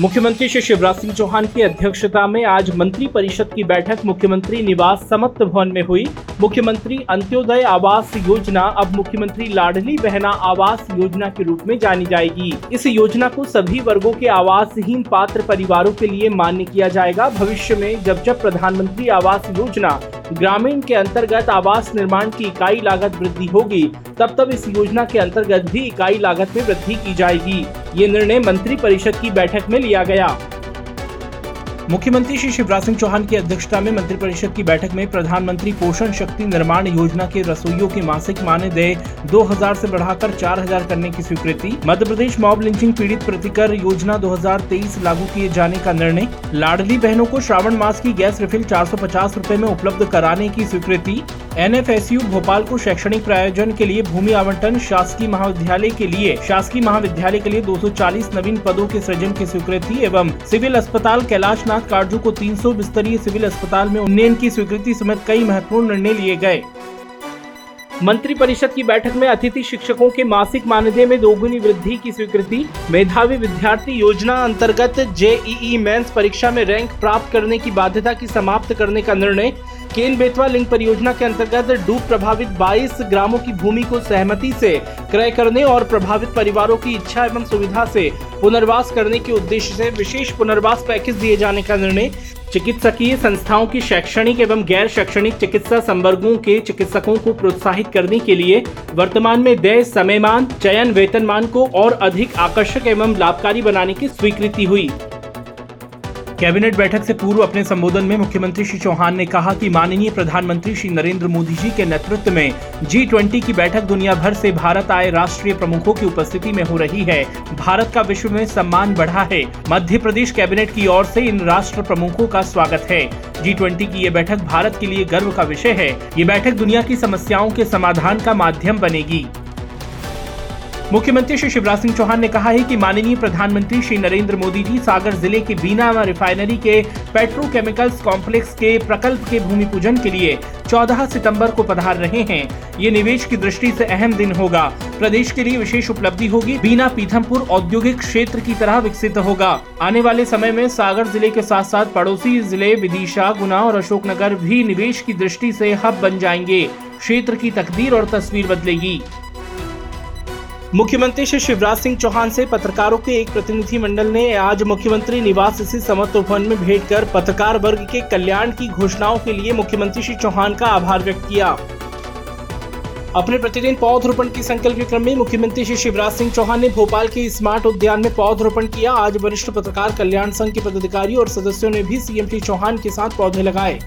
मुख्यमंत्री श्री शिवराज सिंह चौहान की अध्यक्षता में आज मंत्री परिषद की बैठक। मुख्यमंत्री निवास समत्त भवन में हुई। मुख्यमंत्री अंत्योदय आवास योजना, अब मुख्यमंत्री लाडली बहना आवास योजना के रूप में जानी जाएगी। इस योजना को सभी वर्गों के आवासहीन पात्र परिवारों के लिए मान्य किया जाएगा। भविष्य में जब जब प्रधानमंत्री आवास योजना ग्रामीण के अंतर्गत आवास निर्माण की इकाई लागत वृद्धि होगी, तब तब इस योजना के अंतर्गत भी इकाई लागत में वृद्धि की जाएगी। ये निर्णय मंत्री परिषद की बैठक में लिया गया। मुख्यमंत्री श्री शिवराज सिंह चौहान की अध्यक्षता में मंत्रिपरिषद की बैठक में प्रधानमंत्री पोषण शक्ति निर्माण योजना के रसोइयों की मासिक मानदेय 2000 से बढ़ाकर 4000 करने की स्वीकृति। मध्य प्रदेश मॉब लिंचिंग पीड़ित प्रतिकर योजना 2023 लागू किए जाने का निर्णय। लाडली बहनों को श्रावण मास की गैस रिफिल चार सौ में उपलब्ध कराने की स्वीकृति। एनएफएसयू भोपाल को शैक्षणिक प्रायोजन के लिए भूमि आवंटन शासकीय महाविद्यालय के लिए, शासकीय महाविद्यालय के लिए 240 नवीन पदों के सृजन की स्वीकृति एवं सिविल अस्पताल कैलाशनाथ काटजू को 300 बिस्तरीय सिविल अस्पताल में उन्नयन की स्वीकृति समेत कई महत्वपूर्ण निर्णय लिए गए। मंत्री परिषद की बैठक में अतिथि शिक्षकों के मासिक मानदेय में दोगुनी वृद्धि की स्वीकृति, मेधावी विद्यार्थी योजना अंतर्गत जेईई मेंस परीक्षा में रैंक प्राप्त करने की बाध्यता की समाप्त करने का निर्णय केन बेतवा लिंक परियोजना के अंतर्गत डूब प्रभावित 22 ग्रामों की भूमि को सहमति से क्रय करने और प्रभावित परिवारों की इच्छा एवं सुविधा से पुनर्वास करने के उद्देश्य से विशेष पुनर्वास पैकेज दिए जाने का निर्णय चिकित्सकीय संस्थाओं की शैक्षणिक एवं गैर शैक्षणिक चिकित्सा संवर्गों के चिकित्सकों को प्रोत्साहित करने के लिए वर्तमान में देय समयमान, चयन वेतनमान को और अधिक आकर्षक एवं लाभकारी बनाने की स्वीकृति हुई। कैबिनेट बैठक से पूर्व अपने संबोधन में मुख्यमंत्री श्री चौहान ने कहा कि माननीय प्रधानमंत्री श्री नरेंद्र मोदी जी के नेतृत्व में जी ट्वेंटी की बैठक दुनिया भर से भारत आए राष्ट्रीय प्रमुखों की उपस्थिति में हो रही है। भारत का विश्व में सम्मान बढ़ा है। मध्य प्रदेश कैबिनेट की ओर से इन राष्ट्र प्रमुखों का स्वागत है। जी ट्वेंटी की ये बैठक भारत के लिए गर्व का विषय है। ये बैठक दुनिया की समस्याओं के समाधान का माध्यम बनेगी। मुख्यमंत्री श्री शिवराज सिंह चौहान ने कहा है कि माननीय प्रधानमंत्री श्री नरेंद्र मोदी जी सागर ज़िले के बीना रिफाइनरी के पेट्रोकेमिकल्स कॉम्प्लेक्स के प्रकल्प के भूमि पूजन के लिए 14 सितंबर को पधार रहे हैं। ये निवेश की दृष्टि से अहम दिन होगा। प्रदेश के लिए विशेष उपलब्धि होगी। बीना पीथमपुर औद्योगिक क्षेत्र की तरह विकसित होगा। आने वाले समय में सागर ज़िले के साथ साथ पड़ोसी ज़िले विदिशा, गुना और अशोकनगर भी निवेश की दृष्टि से हब बन जाएँगे। क्षेत्र की तकदीर और तस्वीर बदलेगी। मुख्यमंत्री श्री शिवराज सिंह चौहान से पत्रकारों के एक प्रतिनिधि मंडल ने आज मुख्यमंत्री निवास स्थित समत्व भवन में भेंट कर पत्रकार वर्ग के कल्याण की घोषणाओं के लिए मुख्यमंत्री श्री चौहान का आभार व्यक्त किया। अपने प्रतिदिन पौधरोपण की संकल्प के क्रम में मुख्यमंत्री श्री शिवराज सिंह चौहान ने भोपाल के स्मार्ट उद्यान में पौधरोपण किया। आज वरिष्ठ पत्रकार कल्याण संघ के पदाधिकारी और सदस्यों ने भी सीएम श्री चौहान के साथ पौधे लगाए।